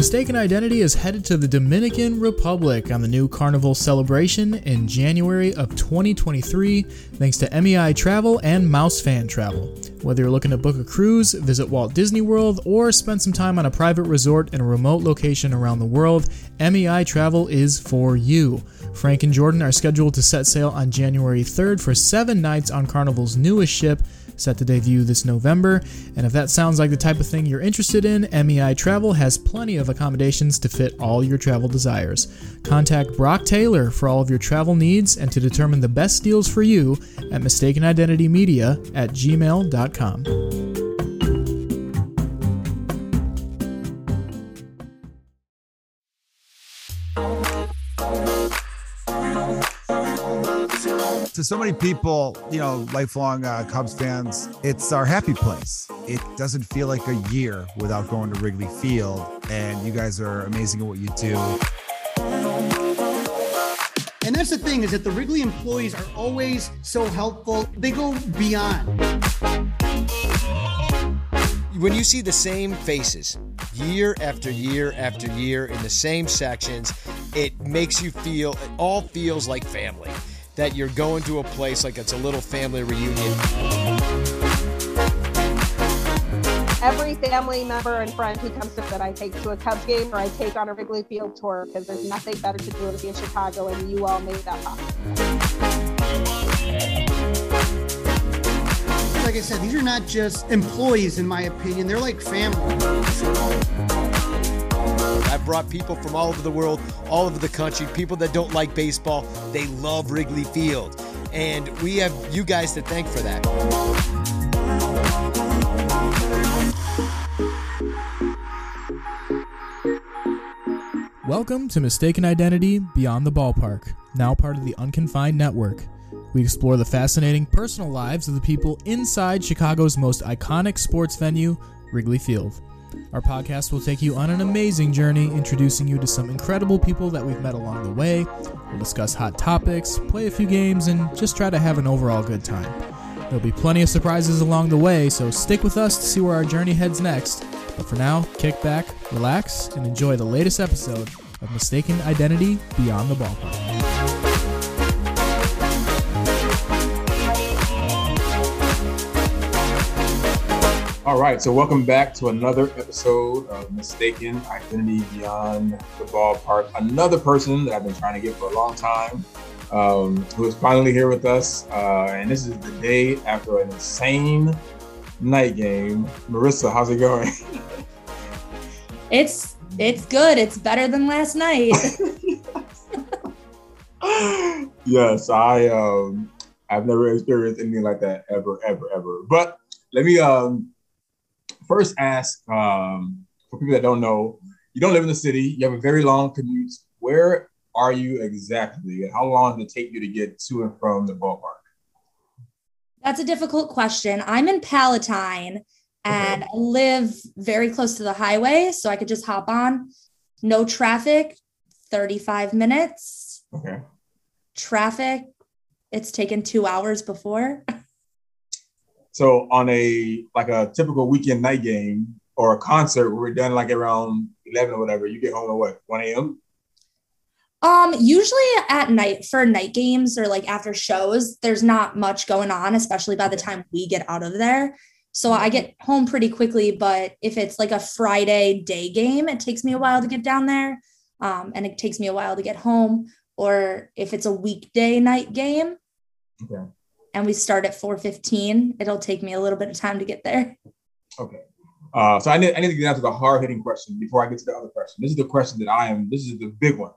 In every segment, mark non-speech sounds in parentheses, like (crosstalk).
Mistaken Identity is headed to the Dominican Republic on the new Carnival celebration in January of 2023, thanks to MEI Travel and Mouse Fan Travel. Whether you're looking to book a cruise, visit Walt Disney World, or spend some time on a private resort in a remote location around the world, MEI Travel is for you. Frank and Jordan are scheduled to set sail on January 3rd for seven nights on Carnival's newest ship, set to debut this November. And if that sounds like the type of thing you're interested in, MEI Travel has plenty of accommodations to fit all your travel desires. Contact Brock Taylor for all of your travel needs and to determine the best deals for you at mistakenidentitymedia at gmail.com. to so many people, you know, lifelong uh, Cubs fans, it's our happy place. It doesn't feel like a year without going to Wrigley Field, and you guys are amazing at what you do. And that's the thing is that the Wrigley employees are always so helpful. They go beyond. When you see the same faces year after year after year in the same sections, it makes you feel, it all feels like family that you're going to a place like it's a little family reunion. Every family member and friend who comes to that I take to a Cubs game or I take on a Wrigley Field tour because there's nothing better to do than to be in Chicago, and you all made that possible. Like I said, these are not just employees, in my opinion, they're like family. I've brought people from all over the world, all over the country, people that don't like baseball. They love Wrigley Field. And we have you guys to thank for that. Welcome to Mistaken Identity Beyond the Ballpark, now part of the Unconfined Network. We explore the fascinating personal lives of the people inside Chicago's most iconic sports venue, Wrigley Field. Our podcast will take you on an amazing journey, introducing you to some incredible people that we've met along the way. We'll discuss hot topics, play a few games, and just try to have an overall good time. There'll be plenty of surprises along the way, so stick with us to see where our journey heads next. But for now, kick back, relax, and enjoy the latest episode of Mistaken Identity Beyond the Ballpark. All right, so welcome back to another episode of Mistaken Identity Beyond the Ballpark. Another person that I've been trying to get for a long time, um, who is finally here with us. Uh, and this is the day after an insane night game. Marissa, how's it going? (laughs) It's it's good. It's better than last night. (laughs) yes, I um, I've never experienced anything like that ever, ever, ever. But let me um first ask um, for people that don't know, you don't live in the city, you have a very long commute. Where are you exactly? And how long does it take you to get to and from the ballpark? That's a difficult question. I'm in Palatine and okay. I live very close to the highway, so I could just hop on. No traffic, 35 minutes. Okay. Traffic, it's taken two hours before. (laughs) So on a like a typical weekend night game or a concert where we're done like around 11 or whatever, you get home at what, 1 a.m.? Um, usually at night for night games or like after shows, there's not much going on, especially by the time we get out of there. So I get home pretty quickly, but if it's like a Friday day game, it takes me a while to get down there. Um, and it takes me a while to get home. Or if it's a weekday night game, okay and we start at 4.15 it'll take me a little bit of time to get there okay uh, so I need, I need to get down to the hard hitting question before I get to the other question. This is the question that I am, this is the big one.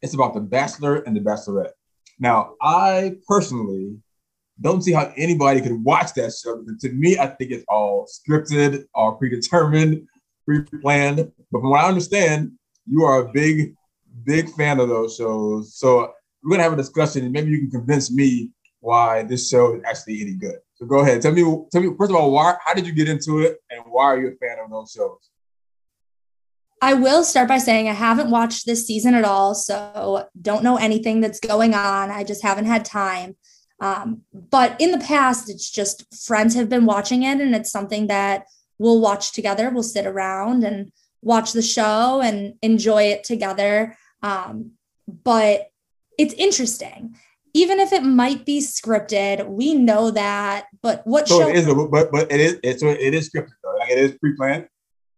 It's about the Bachelor and the Bachelorette. Now, I personally don't see how anybody could watch that show. Because to me, I think it's all scripted, all predetermined, pre-planned. But from what I understand, you are a big, big fan of those shows. So we're gonna have a discussion, and maybe you can convince me why this show is actually any good. So go ahead. Tell me, tell me, first of all, why how did you get into it and why are you a fan of those shows? I will start by saying I haven't watched this season at all, so don't know anything that's going on. I just haven't had time. Um, but in the past, it's just friends have been watching it, and it's something that we'll watch together. We'll sit around and watch the show and enjoy it together. Um, but it's interesting. Even if it might be scripted, we know that. But what So show? it is, but but it is it, so it is scripted though. Like it is pre-planned.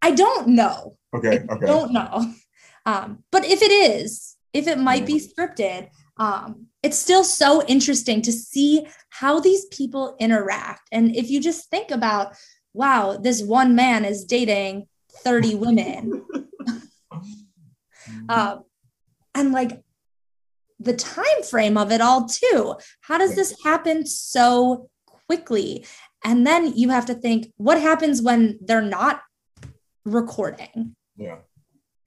I don't know. Okay, I okay. don't know. (laughs) Um, but if it is, if it might be scripted, um, it's still so interesting to see how these people interact. And if you just think about, wow, this one man is dating 30 women. (laughs) (laughs) um, and like the time frame of it all too. How does this happen so quickly? And then you have to think what happens when they're not recording? Yeah.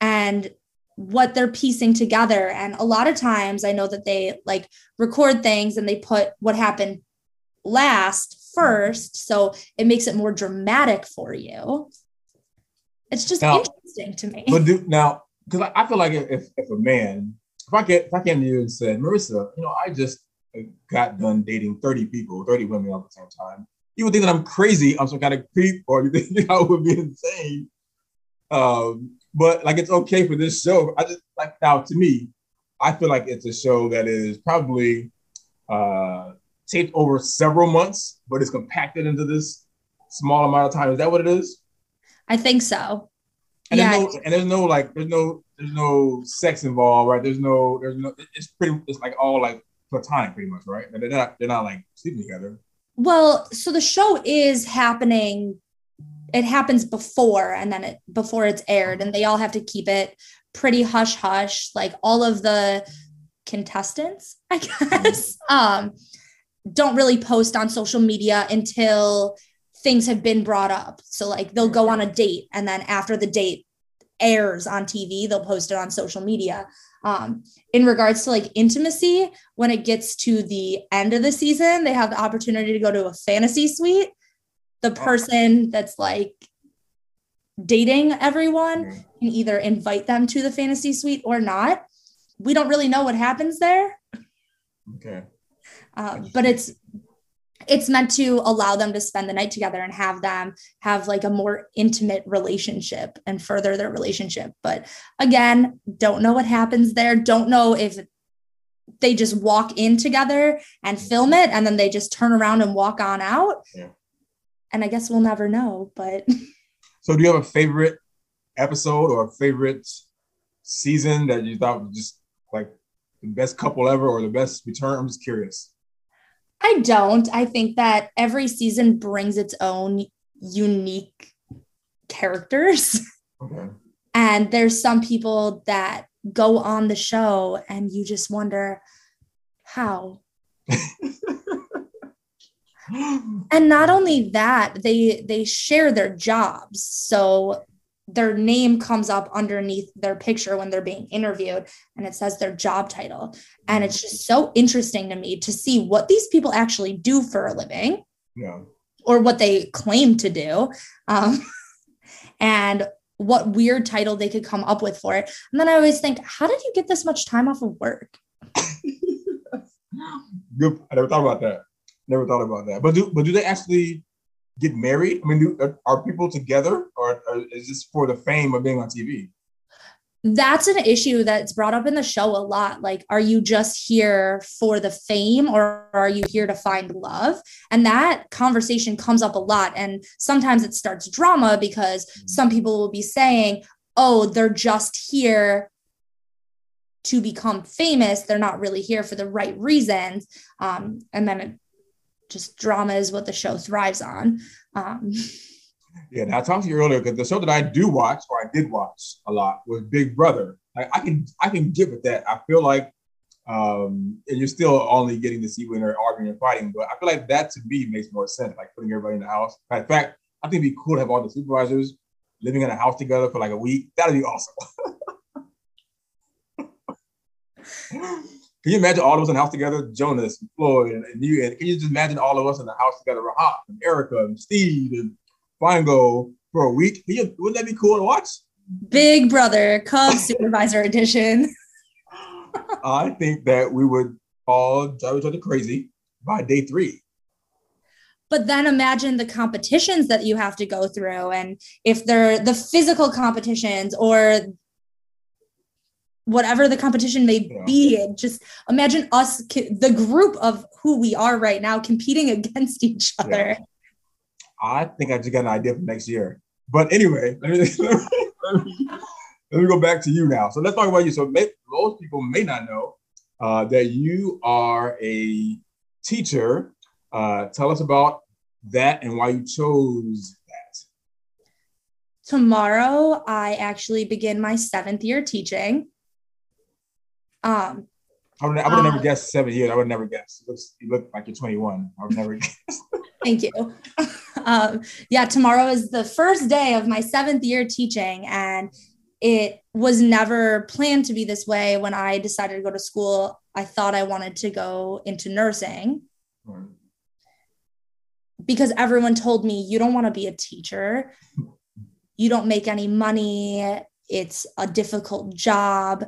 and what they're piecing together. And a lot of times i know that they like record things and they put what happened last first. So it makes it more dramatic for you. It's just Now- interesting to me. But do now (laughs) because I, I feel like if if a man if I get if I came to you and said Marissa, you know, I just got done dating 30 people, 30 women at the same time, you would think that I'm crazy, I'm some kind of creep, or you think (laughs) I would be insane. Um, but like it's okay for this show. I just like now to me, I feel like it's a show that is probably uh taped over several months, but it's compacted into this small amount of time. Is that what it is? i think so And Yeah. there's no and there's no like there's no there's no sex involved, right? There's no there's no it's pretty it's like all like platonic pretty much, right? They're not they're not like sleeping together. Well, so the show is happening. It happens before and then it before it's aired, and they all have to keep it pretty hush hush. Like all of the contestants, I (laughs) guess, um, don't really post on social media until things have been brought up. So like they'll go on a date, and then after the date airs on TV, they'll post it on social media. Um, in regards to like intimacy, when it gets to the end of the season, they have the opportunity to go to a fantasy suite. The person that's like dating everyone Mhm. can either invite them to the fantasy suite or not. We don't really know what happens there, Okay. uh, but it's it's meant to allow them to spend the night together and have them have like a more intimate relationship and further their relationship. But again, don't know what happens there. Don't know if they just walk in together and mm-hmm. film it and then they just turn around and walk on out. Yeah. And I guess we'll never know, but (laughs) So do you have a favorite episode or a favorite season that you thought was just like the best couple ever or the best return? I'm just curious. I don't. I think that every season brings its own unique characters. (laughs) Okay. And there's some people that go on the show and you just wonder how. (laughs) And not only that, they they share their jobs. So their name comes up underneath their picture when they're being interviewed and it says their job title. And it's just so interesting to me to see what these people actually do for a living yeah. or what they claim to do. Um, (laughs) and what weird title they could come up with for it. And then I always think, how did you get this much time off of work? (laughs) Good. I never thought about that. Never thought about that. But do but do they actually get married? I mean, do, are, are people together, or, or is this for the fame of being on TV? That's an issue that's brought up in the show a lot. Like, are you just here for the fame or are you here to find love? And that conversation comes up a lot. And sometimes it starts drama because some people will be saying, oh, they're just here to become famous. They're not really here for the right reasons. Um, and then it just drama is what the show thrives on. Um, Yeah, now I talked to you earlier because the show that I do watch, or I did watch a lot, was Big Brother. Like I can I can get with that. I feel like um and you're still only getting to see when they're arguing and fighting, but I feel like that to me makes more sense, like putting everybody in the house. In fact, I think it'd be cool to have all the supervisors living in a house together for like a week. That'd be awesome. (laughs) Can you imagine all of us in the house together? Jonas, and Floyd, and, and you, and can you just imagine all of us in the house together? Rahat, and Erica, and Steve, and Fango for a week? You, wouldn't that be cool to watch? Big Brother Cubs Supervisor Edition. (laughs) I think that we would all drive each other crazy by day three. but then imagine the competitions that you have to go through and if they're the physical competitions or whatever the competition may Yeah. be just imagine us the group of who we are right now competing (laughs) against each other I think I just got an idea for next year. But anyway, let (laughs) me, let me, let me go back to you now. So let's talk about you. So may, most people may not know uh, that you are a teacher. Uh, tell us about that and why you chose that. tomorrow i actually begin my seventh year teaching um I would, I would have never Uh, guessed seven years. I would have never guessed. You look, you look like you're 21. I would never (laughs) guess. Thank you. (laughs) um, yeah, tomorrow is the first day of my seventh year teaching, and it was never planned to be this way. When I decided to go to school, I thought I wanted to go into nursing because everyone told me, you don't want to be a teacher, you don't make any money, it's a difficult job.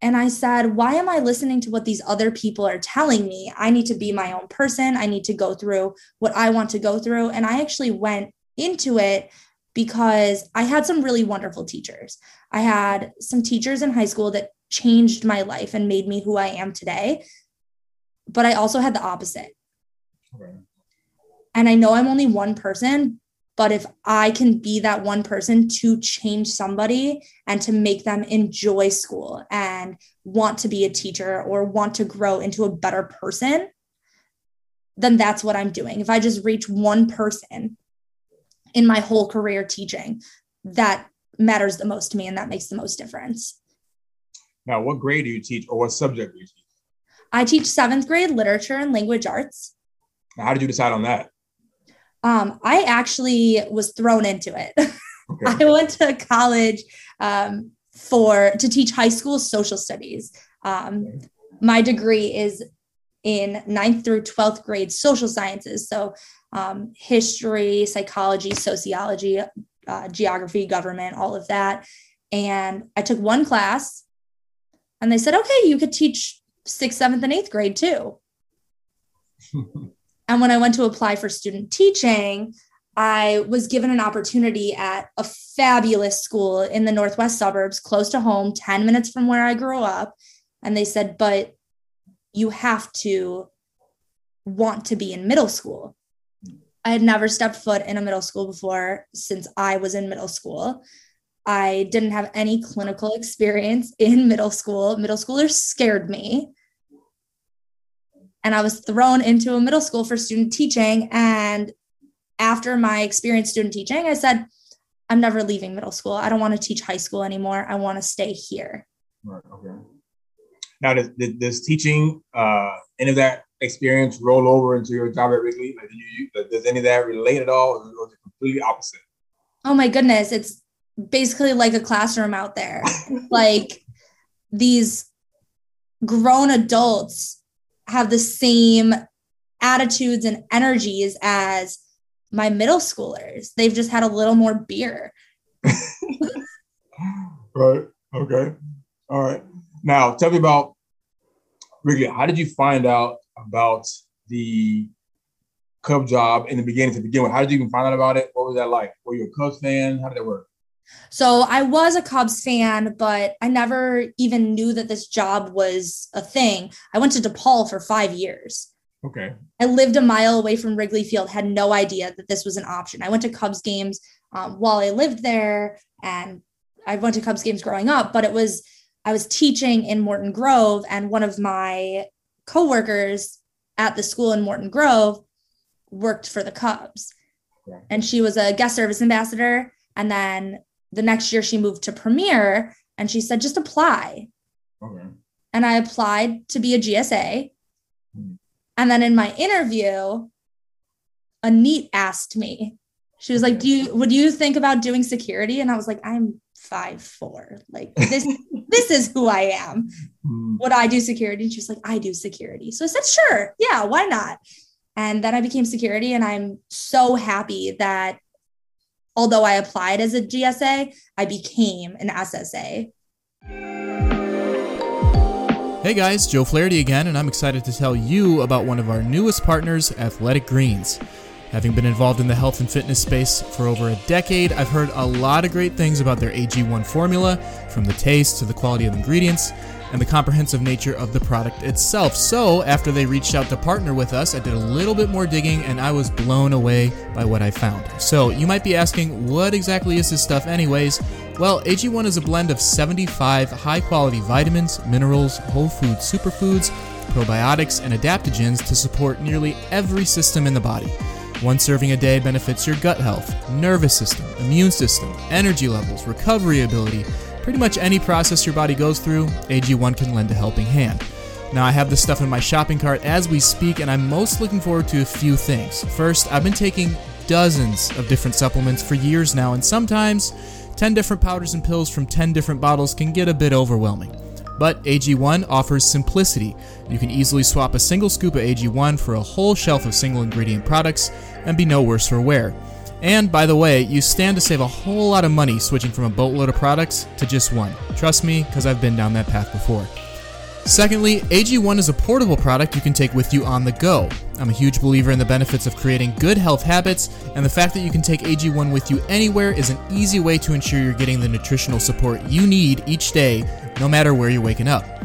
And I said, why am I listening to what these other people are telling me? I need to be my own person. I need to go through what I want to go through. And I actually went into it because I had some really wonderful teachers. I had some teachers in high school that changed my life and made me who I am today. But I also had the opposite. Okay. And I know I'm only one person, but if I can be that one person to change somebody and to make them enjoy school and want to be a teacher or want to grow into a better person, then that's what I'm doing. If I just reach one person in my whole career teaching, that matters the most to me and that makes the most difference. Now, what grade do you teach or what subject do you teach? I teach seventh grade literature and language arts. Now, how did you decide on that? Um, I actually was thrown into it. (laughs) Okay. I went to college um, for to teach high school social studies. Um, my degree is in ninth through 12th grade social sciences. So um, history, psychology, sociology, uh, geography, government, all of that. And I took one class and they said, okay, you could teach sixth, seventh, and eighth grade too. (laughs) And when I went to apply for student teaching, I was given an opportunity at a fabulous school in the Northwest suburbs, close to home, 10 minutes from where I grew up. And they said, but you have to want to be in middle school. I had never stepped foot in a middle school before since I was in middle school. I didn't have any clinical experience in middle school. Middle schoolers scared me and I was thrown into a middle school for student teaching. And after my experience student teaching, I said, I'm never leaving middle school. I don't want to teach high school anymore. I want to stay here. Right. Okay. Now, does, does- teaching uh, any of that experience roll over into your job at Wrigley? Like, do you- does any of that relate at all, or is it completely opposite? Oh my goodness. It's basically like a classroom out there. (laughs) like these grown adults have the same attitudes and energies as my middle schoolers. They've just had a little more beer. (laughs) Right. Okay. All right. Now, tell me about Wrigley. How did you find out about the Cub job in the beginning to begin with? How did you even find out about it? What was that like? Were you a Cubs fan? How did that work? So I was a Cubs fan, but I never even knew that this job was a thing. I went to DePaul for five years. Okay. I lived a mile away from Wrigley Field, had no idea that this was an option. I went to Cubs games um, while I lived there, and I went to Cubs games growing up, but it was, I was teaching in Morton Grove, and one of my coworkers at the school in Morton Grove worked for the Cubs. Okay. And she was a guest service ambassador. And then the next year she moved to Premier and she said, just apply. Okay. And I applied to be a GSA. Hmm. And then in my interview, Anita asked me, she was like, Do you would you think about doing security? And I was like, I'm five four. Like this, (laughs) this is who I am. Hmm. Would I do security? And she was like, I do security. So I said, sure, yeah, why not? And then I became security, and I'm so happy that although I applied as a GSA, I became an SSA. Hey guys, Joe Flaherty again, and I'm excited to tell you about one of our newest partners, Athletic Greens. Having been involved in the health and fitness space for over a decade, I've heard a lot of great things about their AG1 formula, from the taste to the quality of ingredients and the comprehensive nature of the product itself. So, after they reached out to partner with us, I did a little bit more digging and I was blown away by what I found. So, you might be asking, what exactly is this stuff, anyways? Well, AG1 is a blend of 75 high quality vitamins, minerals, whole food superfoods, probiotics, and adaptogens to support nearly every system in the body. One serving a day benefits your gut health, nervous system, immune system, energy levels, recovery ability, pretty much any process your body goes through, AG1 can lend a helping hand. Now, I have this stuff in my shopping cart as we speak, and I'm most looking forward to a few things. First, I've been taking dozens of different supplements for years now, and sometimes 10 different powders and pills from 10 different bottles can get a bit overwhelming. But AG1 offers simplicity. You can easily swap a single scoop of AG1 for a whole shelf of single ingredient products and be no worse for wear. And by the way, you stand to save a whole lot of money switching from a boatload of products to just one. Trust me, because I've been down that path before. Secondly, AG1 is a portable product you can take with you on the go. I'm a huge believer in the benefits of creating good health habits, and the fact that you can take AG1 with you anywhere is an easy way to ensure you're getting the nutritional support you need each day, no matter where you're waking up.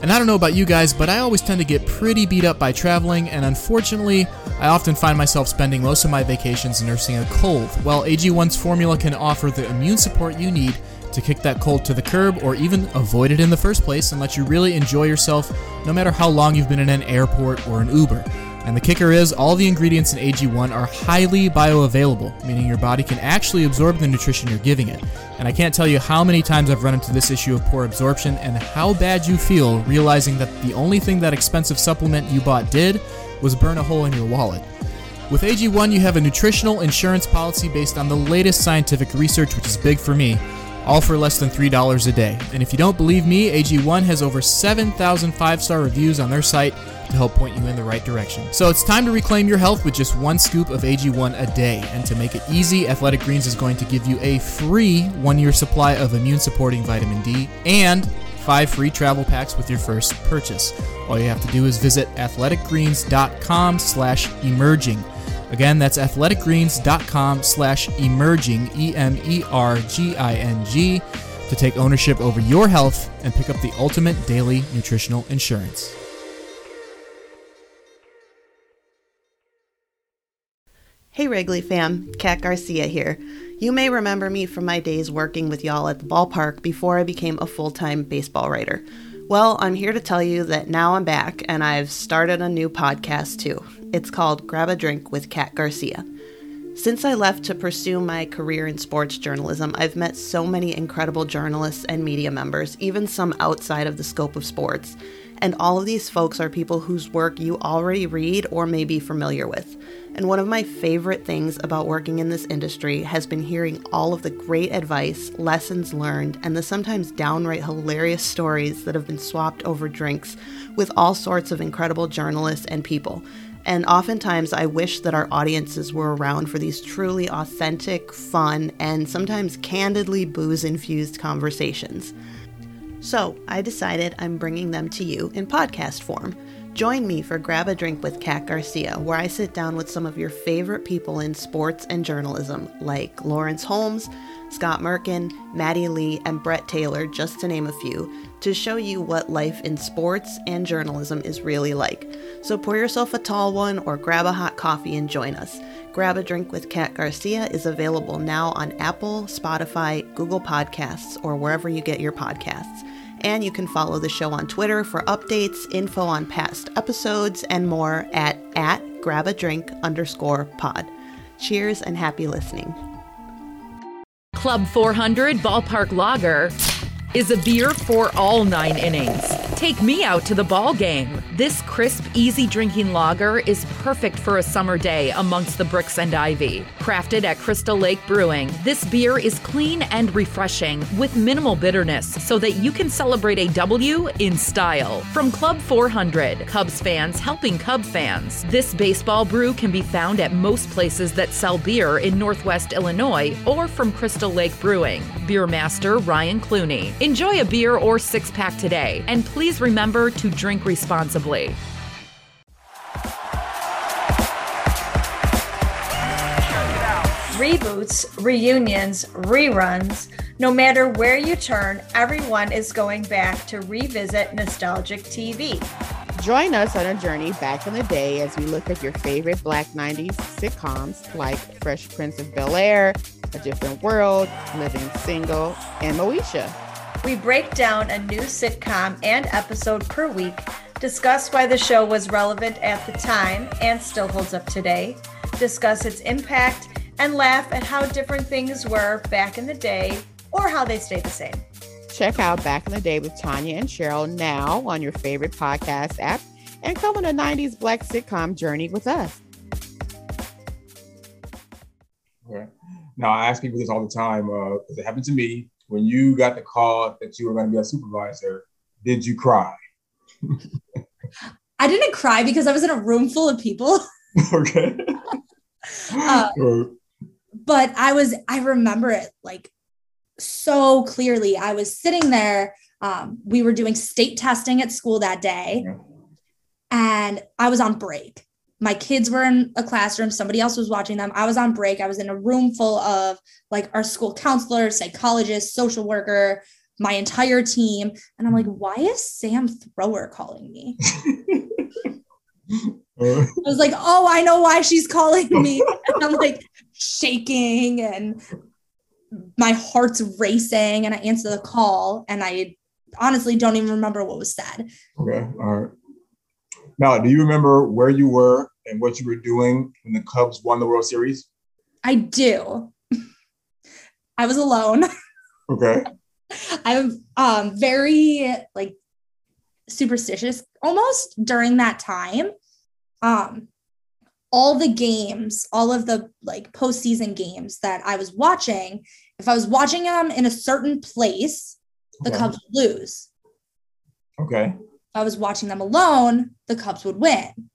And I don't know about you guys, but I always tend to get pretty beat up by traveling, and unfortunately, I often find myself spending most of my vacations nursing a cold. While AG1's formula can offer the immune support you need to kick that cold to the curb or even avoid it in the first place and let you really enjoy yourself no matter how long you've been in an airport or an Uber. And the kicker is, all the ingredients in AG1 are highly bioavailable, meaning your body can actually absorb the nutrition you're giving it. And I can't tell you how many times I've run into this issue of poor absorption and how bad you feel realizing that the only thing that expensive supplement you bought did was burn a hole in your wallet. With AG1, you have a nutritional insurance policy based on the latest scientific research, which is big for me, all for less than $3 a day. And if you don't believe me, AG1 has over 7,000 five star reviews on their site to help point you in the right direction. So it's time to reclaim your health with just one scoop of AG1 a day. And to make it easy, Athletic Greens is going to give you a free one year supply of immune supporting vitamin D and five free travel packs with your first purchase. All you have to do is visit athleticgreens.com slash emerging. Again, that's athleticgreens.com slash emerging, E M E R G I N G, to take ownership over your health and pick up the ultimate daily nutritional insurance. Hey Wrigley fam, Kat Garcia here. You may remember me from my days working with y'all at the ballpark before I became a full time baseball writer. Well, I'm here to tell you that now I'm back and I've started a new podcast too. It's called Grab a Drink with Kat Garcia. Since I left to pursue my career in sports journalism, I've met so many incredible journalists and media members, even some outside of the scope of sports. And all of these folks are people whose work you already read or may be familiar with. And one of my favorite things about working in this industry has been hearing all of the great advice, lessons learned, and the sometimes downright hilarious stories that have been swapped over drinks with all sorts of incredible journalists and people. And oftentimes, I wish that our audiences were around for these truly authentic, fun, and sometimes candidly booze infused conversations. So, I decided I'm bringing them to you in podcast form. Join me for Grab a Drink with Kat Garcia, where I sit down with some of your favorite people in sports and journalism, like Lawrence Holmes, Scott Merkin, Maddie Lee, and Brett Taylor, just to name a few, to show you what life in sports and journalism is really like. So pour yourself a tall one or grab a hot coffee and join us. Grab a Drink with Kat Garcia is available now on Apple, Spotify, Google Podcasts, or wherever you get your podcasts. And you can follow the show on Twitter for updates, info on past episodes, and more at, at grabadrink underscore pod. Cheers and happy listening. Club 400 Ballpark Lager is a beer for all nine innings. Take me out to the ball game. This crisp, easy drinking lager is perfect for a summer day amongst the bricks and ivy. Crafted at Crystal Lake Brewing, this beer is clean and refreshing with minimal bitterness so that you can celebrate a W in style. From Club 400, Cubs fans helping Cub fans. This baseball brew can be found at most places that sell beer in Northwest Illinois or from Crystal Lake Brewing. Beer master Ryan Clooney. Enjoy a beer or six pack today, and please please remember to drink responsibly. Reboots, reunions, reruns, no matter where you turn, everyone is going back to revisit nostalgic TV. Join us on a journey back in the day as we look at your favorite Black 90s sitcoms like Fresh Prince of Bel Air, A Different World, Living Single, and Moesha. We break down a new sitcom and episode per week, discuss why the show was relevant at the time and still holds up today, discuss its impact, and laugh at how different things were back in the day or how they stay the same. Check out Back in the Day with Tanya and Cheryl now on your favorite podcast app and come on a 90s black sitcom journey with us. Okay. Now, I ask people this all the time because uh, it happened to me. When you got the call that you were going to be a supervisor, did you cry? (laughs) I didn't cry because I was in a room full of people. (laughs) okay. uh, but I was, I remember it like so clearly. I was sitting there. Um, we were doing state testing at school that day, yeah. and I was on break. My kids were in a classroom, somebody else was watching them. I was on break. I was in a room full of like our school counselor, psychologist, social worker, my entire team. And I'm like, why is Sam Thrower calling me? (laughs) I was like, oh, I know why she's calling me. And I'm like shaking and my heart's racing and I answer the call and I honestly don't even remember what was said. Okay. All right. Now, do you remember where you were and what you were doing when the Cubs won the World Series? I do. I was alone. (laughs) Okay. I'm um very like superstitious almost during that time. Um all the games, all of the like postseason games that I was watching, if I was watching them in a certain place, the okay. Cubs would lose. Okay. If I was watching them alone, the Cubs would win.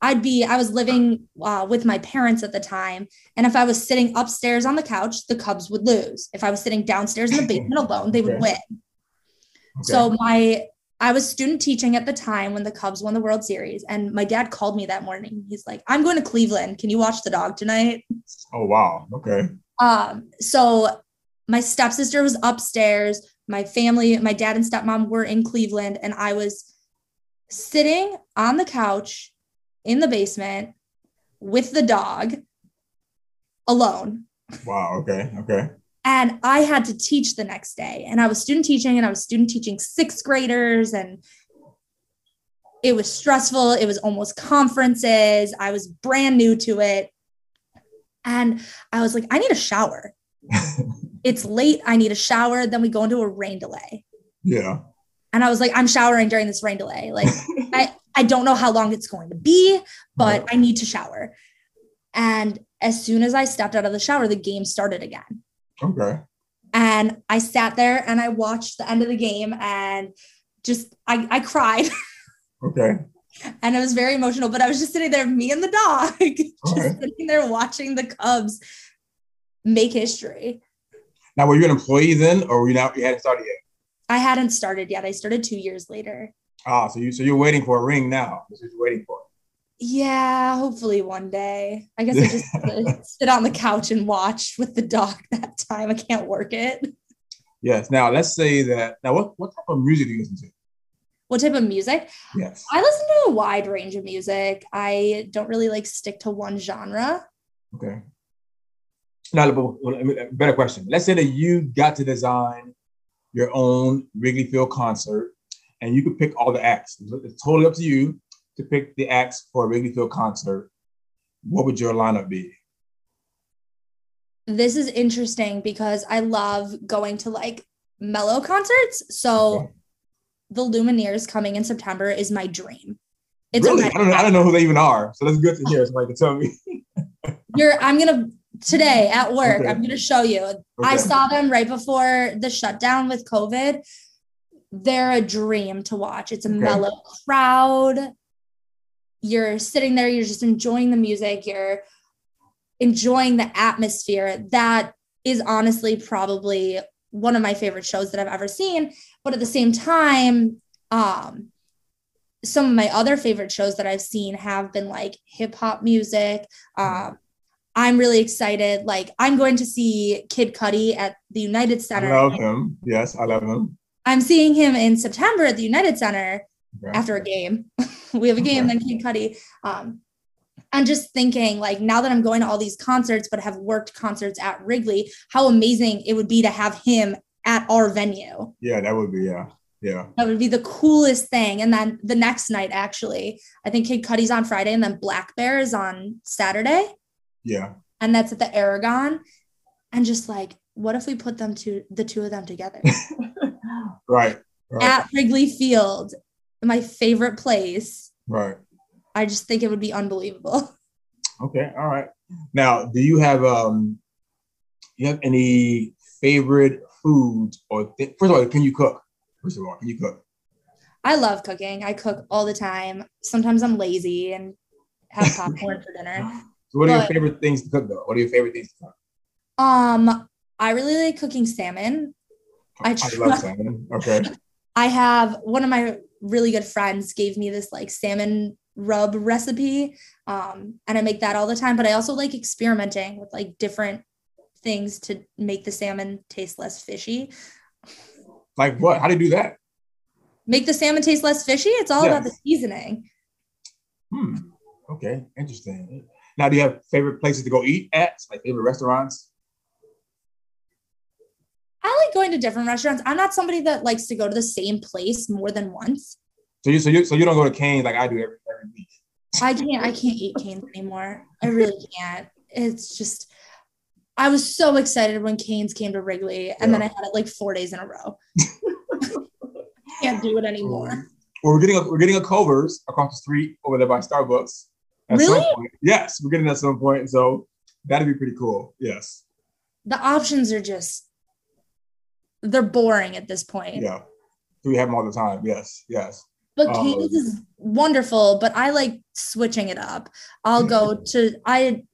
I'd be, I was living uh, with my parents at the time. And if I was sitting upstairs on the couch, the Cubs would lose. If I was sitting downstairs in the basement (laughs) alone, they would win. Okay. So my I was student teaching at the time when the Cubs won the World Series, and my dad called me that morning. He's like, "I'm going to Cleveland. Can you watch the dog tonight?" Oh wow! Okay. Um. So my stepsister was upstairs. My family, my dad and stepmom were in Cleveland, and I was sitting on the couch in the basement with the dog alone. Wow. Okay. Okay. And I had to teach the next day. And I was student teaching and I was student teaching sixth graders. And it was stressful. It was almost conferences. I was brand new to it. And I was like, I need a shower. It's late. I need a shower. Then we go into a rain delay. Yeah. And I was like, I'm showering during this rain delay. Like, (laughs) I, I don't know how long it's going to be, but right. I need to shower. And as soon as I stepped out of the shower, the game started again. Okay. And I sat there and I watched the end of the game and just I, I cried. (laughs) Okay. and it was very emotional, but I was just sitting there, me and the dog, (laughs) just right. sitting there watching the Cubs make history. Now, were you an employee then, or were you not? You hadn't started yet. I hadn't started yet. I started two years later. Ah, so you so you're waiting for a ring now. What you're waiting for. Yeah, hopefully one day. I guess I just (laughs) sit on the couch and watch with the dog (laughs) that time. I can't work it. Yes. Now let's say that now what, what type of music do you listen to? What type of music? Yes. I listen to a wide range of music. I don't really like stick to one genre. Okay. Now, uh, better question. Let's say that you got to design your own Wrigley Field concert and you could pick all the acts. It's totally up to you to pick the acts for a Wrigley Field concert, what would your lineup be? This is interesting because I love going to like mellow concerts. So okay. the Lumineers coming in September is my dream. It's really? I don't, know, I don't know who they even are. So that's good to hear. Somebody can tell me. You're I'm gonna today at work, okay. I'm gonna show you. Okay. I saw them right before the shutdown with COVID. They're a dream to watch. It's a mellow crowd you're sitting there, you're just enjoying the music, you're enjoying the atmosphere. That is honestly probably one of my favorite shows that I've ever seen. But at the same time, um, some of my other favorite shows that I've seen have been like hip hop music. Um, I'm really excited. Like I'm going to see Kid Cudi at the United Center. I love him. Yes, I love him. I'm seeing him in September at the United Center Okay. after a game. (laughs) we have a game, then Kid Cudi. Um, and just thinking, like, now that I'm going to all these concerts, but have worked concerts at Wrigley, how amazing it would be to have him at our venue. Yeah, that would be yeah, yeah. That would be the coolest thing. And then the next night, actually, I think Kid Cudi's on Friday, and then Blackbear is on Saturday, Yeah. and that's at the Aragon. And just like, what if we put them to the two of them together (laughs) Right. Right. at Wrigley Field, my favorite place? right. I just think it would be unbelievable. (laughs) Okay. All right. Now, do you have um you have any favorite foods or th- first of all, can you cook? First of all, can you cook? I love cooking. I cook all the time. Sometimes I'm lazy and have popcorn for dinner. (laughs) So what are But- your favorite things to cook though? What are your favorite things to cook? Um, I really like cooking salmon. I I try- love salmon. Okay. (laughs) I have one of my really good friends gave me this like salmon rub recipe. Um, and I make that all the time, but I also like experimenting with like different things to make the salmon taste less fishy. Like what? How do you do that? Make the salmon taste less fishy. It's all about the seasoning. Hmm. Okay. Interesting. Now, do you have favorite places to go eat at? Like favorite restaurants? I like going to different restaurants. I'm not somebody that likes to go to the same place more than once. So you so you so you don't go to Cane's like I do every every week. I can't I can't eat Canes anymore. I really can't. It's just I was so excited when Canes came to Wrigley and then I had it like four days in a row. (laughs) can't do it anymore. Well, we're getting a, we're getting a Culver's across the street over there by Starbucks. At some Really? point. Yes, we're getting at some point. So that'd be pretty cool. Yes. The options are just they're boring at this point. Yeah. We have them all the time. Yes. Yes. But Um, Canes is wonderful, but I like switching it up. I'll go to I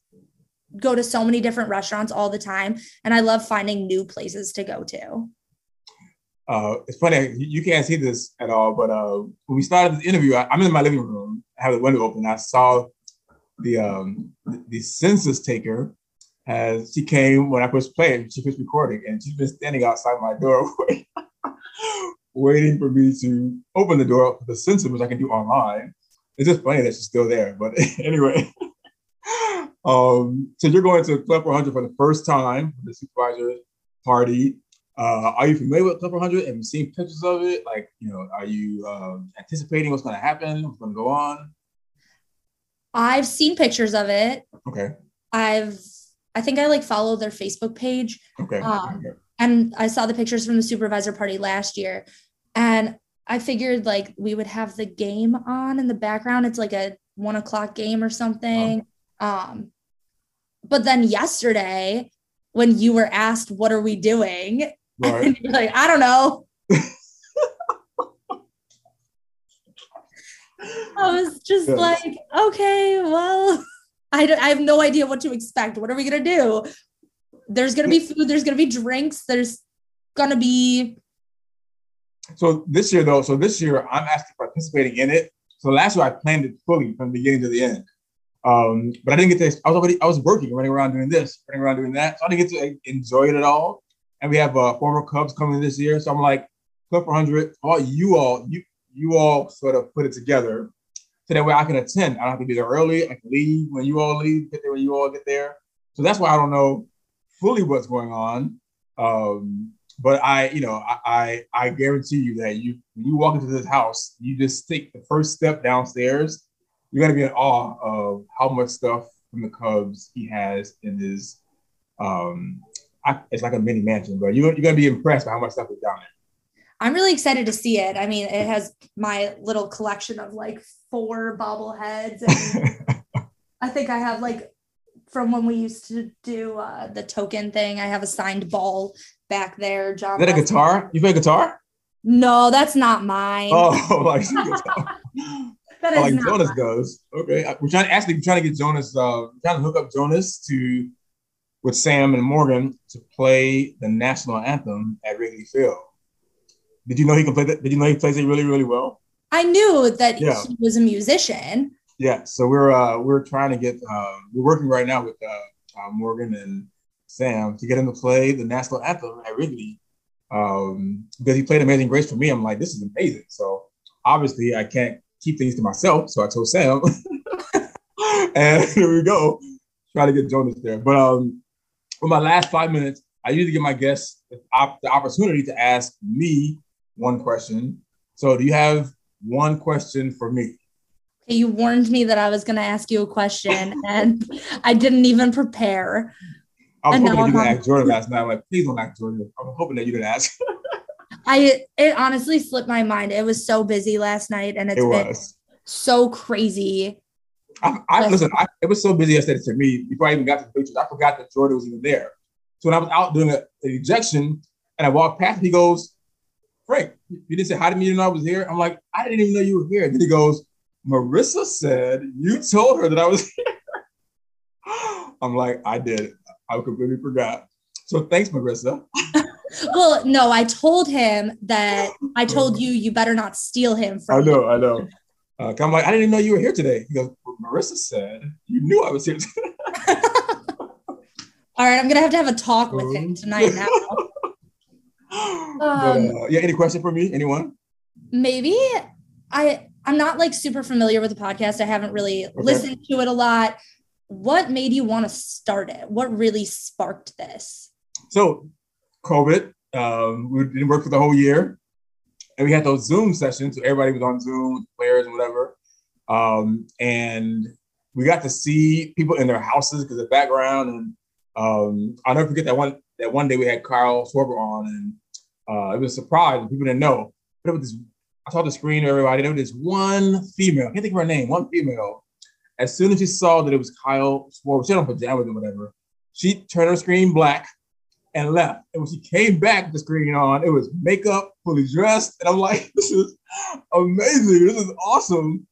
go to so many different restaurants all the time and I love finding new places to go to. Uh, it's funny you, can't see this at all, but uh, when we started the interview, I, I'm in my living room. I have the window open. I saw the um, the, census taker as she came when I first played. She was recording, and she's been standing outside my doorway, (laughs) waiting for me to open the door for the census, which I can do online. It's just funny that she's still there. But (laughs) anyway, um, so you're going to Club 400 for the first time the supervisor party. Uh, are you familiar with Club 100? Have you seen pictures of it? Like, you know, are you um, anticipating what's going to happen? What's going to go on? I've seen pictures of it. Okay. I've I think I like follow their Facebook page. Okay. Um, and I saw the pictures from the supervisor party last year. And I figured like we would have the game on in the background. It's like a one o'clock game or something. Um, but then yesterday, when you were asked, What are we doing? (laughs) Right. And you're like, I don't know. (laughs) I was just Yes. like, okay, well, (laughs) I, don't, I have no idea what to expect. What are we going to do? There's going to be food, there's going to be drinks, there's going to be, So this year, though, so this year I'm actually participating in it. So last year I planned it fully from the beginning to the end. Um, but I didn't get to, I was already, I was working, running around doing this, running around doing that. So I didn't get to enjoy it at all. And we have uh, former Cubs coming this year. So I'm like, Club 400, all you all, you, you all sort of put it together so that way I can attend. I don't have to be there early. I can leave when you all leave, get there when you all get there. So that's why I don't know fully what's going on. Um, but I, you know, I, I, I guarantee you that you, when you walk into this house, you just take the first step downstairs, you're gonna be in awe of how much stuff from the Cubs he has in his. Um, I, it's like a mini mansion, but you're, you're gonna be impressed by how much stuff is down there. I'm really excited to see it. I mean, it has my little collection of like four bobbleheads. And (laughs) I think I have like from when we used to do uh, the token thing, I have a signed ball back there. John. Is that a guitar? You play guitar? No, that's not mine. Oh, (laughs) like, guitar. (laughs) that Oh, like not Jonas mine. does. Okay, we're trying. To actually, we're trying to get Jonas. Uh, we're trying to hook up Jonas to with Sam and Morgan to play the national anthem at Wrigley Field. Did you know he can play that? Did you know he plays it really, really well? I knew that Yeah. he was a musician. Yeah. So we're uh, we're trying to get uh, we're working right now with uh, uh, Morgan and Sam to get him to play the national anthem at Wrigley um, because he played Amazing Grace for me. I'm like, this is amazing. So obviously, I can't keep things to myself. So I told Sam, (laughs) and (laughs) here we go, try to get Jonas there. But um, for my last five minutes, I usually give my guests the, op- the opportunity to ask me one question. So, do you have one question for me? You warned me that I was going to ask you a question, (laughs) and I didn't even prepare. I was And hoping that you didn't ask Jordan (laughs) last night. I'm like, please don't ask Jordan. I'm hoping that you didn't ask. I it honestly slipped my mind. It was so busy last night, and it's it been so crazy. I, I listen. I, it was so busy I yesterday to me before I even got to the pictures. I forgot that Jordan was even there. So when I was out doing a, an ejection and I walked past, he goes, "Frank, you didn't say hi to me. You know I was here." I'm like, "I didn't even know you were here." And then he goes, "Marissa said you told her that I was (laughs) here." I'm like, "I did. I completely forgot." So thanks, Marissa. (laughs) Well, no, I told him that I told you you better not steal him from I know, I know. Uh, I'm like, I didn't even know you were here today. He goes, Marissa said you knew I was here. (laughs) All right, I'm gonna have to have a talk with him tonight now. Um, uh, yeah, any question for me? Anyone? maybe I I'm not like super familiar with the podcast. I haven't really listened to it a lot. What made you want to start it? What really sparked this? So, COVID, um, we didn't work for the whole year, and we had those Zoom sessions. So everybody was on Zoom, players and whatever, um, and we got to see people in their houses because of background. And um, I'll never forget that one that one day we had Kyle Schwarber on, and uh, it was a surprise. People didn't know, but it was this. I saw the screen everybody. There was this one female. I can't think of her name. One female. As soon as she saw that it was Kyle Schwarber, she had on pajamas or whatever. She turned her screen black and left. And when she came back the screen on, it was makeup, fully dressed. And I'm like, (laughs) this is amazing. This is awesome.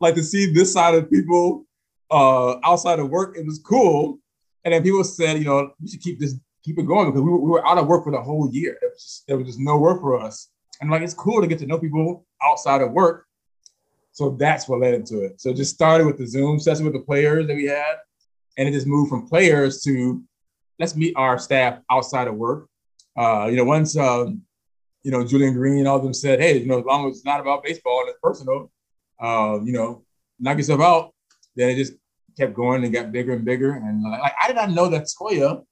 Like to see this side of people uh, outside of work, it was cool. And then people said, you know, we should keep this, keep it going because we were, we were out of work for the whole year. Was, just, there was just no work for us. And like, it's cool to get to know people outside of work. So that's what led into it. So it just started with the Zoom session with the players that we had. And it just moved from players to let's meet our staff outside of work. Uh, you know, once um, you know Julian Green and all of them said, "Hey, you know, as long as it's not about baseball and it's personal, uh, you know, knock yourself out." Then it just kept going and got bigger and bigger. And like, I did not know that Toya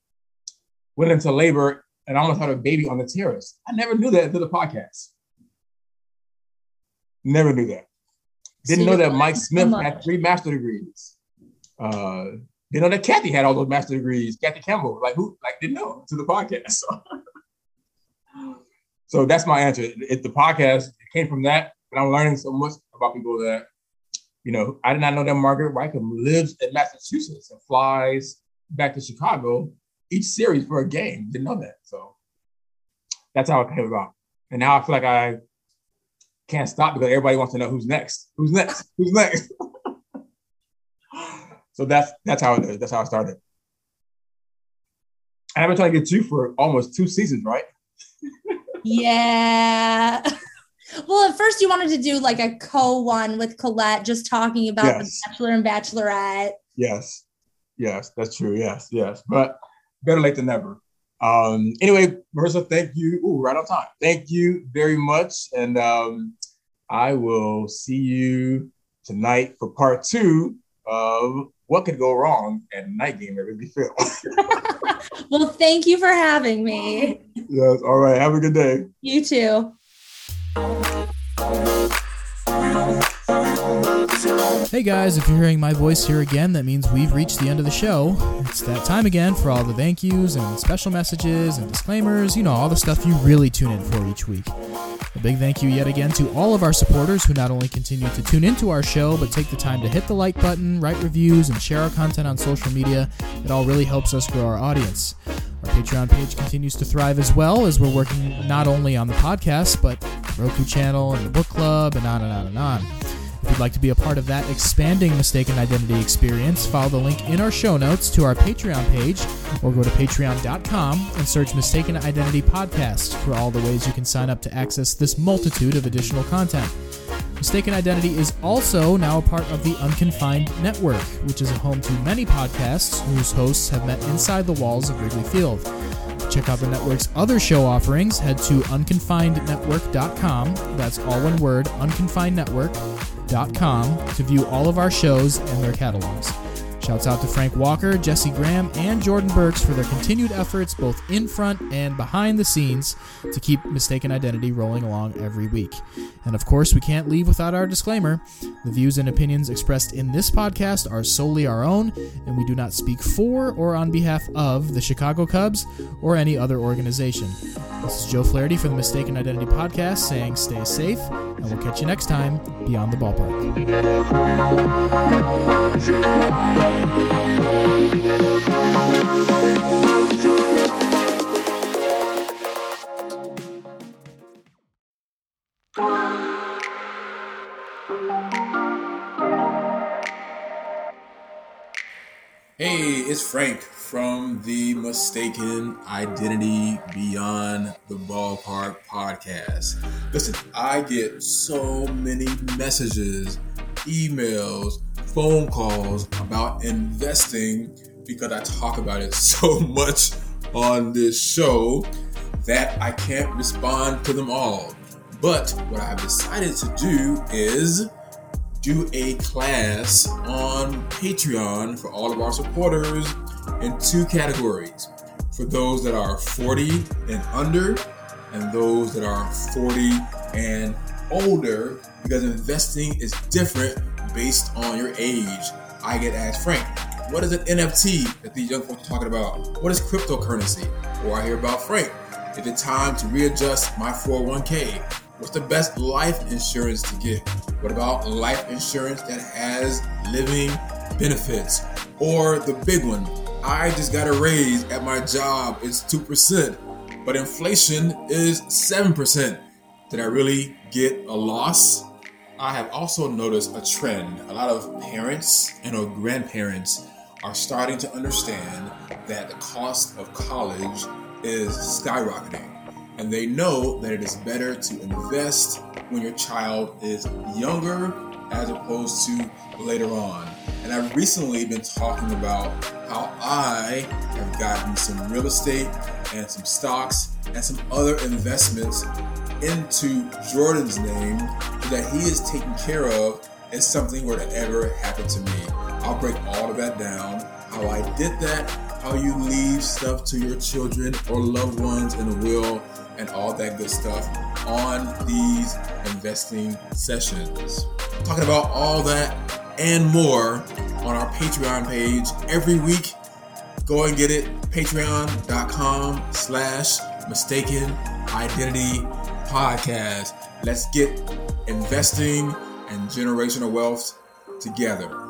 went into labor and almost had a baby on the terrace. I never knew that until the podcast. Never knew that. Didn't know that Mike Smith had three master degrees. Uh, didn't know that Kathy had all those master degrees. Kathy Campbell, like who, like didn't know to the podcast. So, (laughs) so that's my answer. It, the podcast came from that, but I'm learning so much about people that, you know, I did not know that Margaret Wycombe lives in Massachusetts and flies back to Chicago each series for a game. Didn't know that. So that's how it came about. And now I feel like I can't stop because everybody wants to know who's next. Who's next? (laughs) Who's next? (laughs) so that's that's how it is. That's how I started. And I've been trying to get you for almost two seasons, right? Yeah. (laughs) Well, at first you wanted to do like a co one with Colette, just talking about Yes. the Bachelor and Bachelorette. Yes. Yes, that's true. Yes, yes. But better late than never. Um, anyway, Marissa, thank you. Ooh, right on time. Thank you very much. And um, I will see you tonight for part two of what could go wrong at night game at Wrigley Field. Well, thank you for having me. yes. All right. Have a good day. You too. Hey guys, if you're hearing my voice here again, that means we've reached the end of the show. It's that time again for all the thank yous and special messages and disclaimers, you know, all the stuff you really tune in for each week. A big thank you yet again to all of our supporters who not only continue to tune into our show, but take the time to hit the like button, write reviews, and share our content on social media. It all really helps us grow our audience. Our Patreon page continues to thrive as well as we're working not only on the podcast, but Roku channel and the book club and on and on and on. If you'd like to be a part of that expanding mistaken identity experience, follow the link in our show notes to our Patreon page or go to patreon.com and search Mistaken Identity Podcast for all the ways you can sign up to access this multitude of additional content. Mistaken Identity is also now a part of the Unconfined Network, which is a home to many podcasts whose hosts have met inside the walls of Wrigley Field. To check out the network's other show offerings, head to unconfinednetwork.com. That's all one word, unconfinednetwork.com, to view all of our shows and their catalogs. Shouts out to Frank Walker, Jesse Graham, and Jordan Burks for their continued efforts both in front and behind the scenes to keep Mistaken Identity rolling along every week. And of course, we can't leave without our disclaimer. The views and opinions expressed in this podcast are solely our own, and we do not speak for or on behalf of the Chicago Cubs or any other organization. This is Joe Flaherty for the Mistaken Identity Podcast saying stay safe, and we'll catch you next time beyond the ballpark. Hey, it's Frank from the Mistaken Identity Beyond the Ballpark podcast. Listen, I get so many messages, emails, phone calls about investing because I talk about it (laughs) so much on this show that I can't respond to them all. But what I've decided to do is do a class on Patreon for all of our supporters in two categories. For those that are 40 and under, and those that are 40 and older, because investing is different based on your age. I get asked, Frank, what is an NFT that these young folks are talking about? What is cryptocurrency? Or I hear about Frank, is it time to readjust my 401k? What's the best life insurance to get? What about life insurance that has living benefits? Or the big one, I just got a raise at my job, it's 2%, but inflation is 7%. Did I really get a loss? I have also noticed a trend. A lot of parents and or grandparents are starting to understand that the cost of college is skyrocketing and they know that it is better to invest when your child is younger as opposed to later on. And I've recently been talking about how I have gotten some real estate and some stocks and some other investments into Jordan's name that he is taken care of if something were to ever happen to me. I'll break all of that down, how I did that, how you leave stuff to your children or loved ones in the will and all that good stuff on these investing sessions. Talking about all that and more on our Patreon page every week. Go and get it, patreon.com slash mistaken identity podcast. Let's get investing and generational wealth together.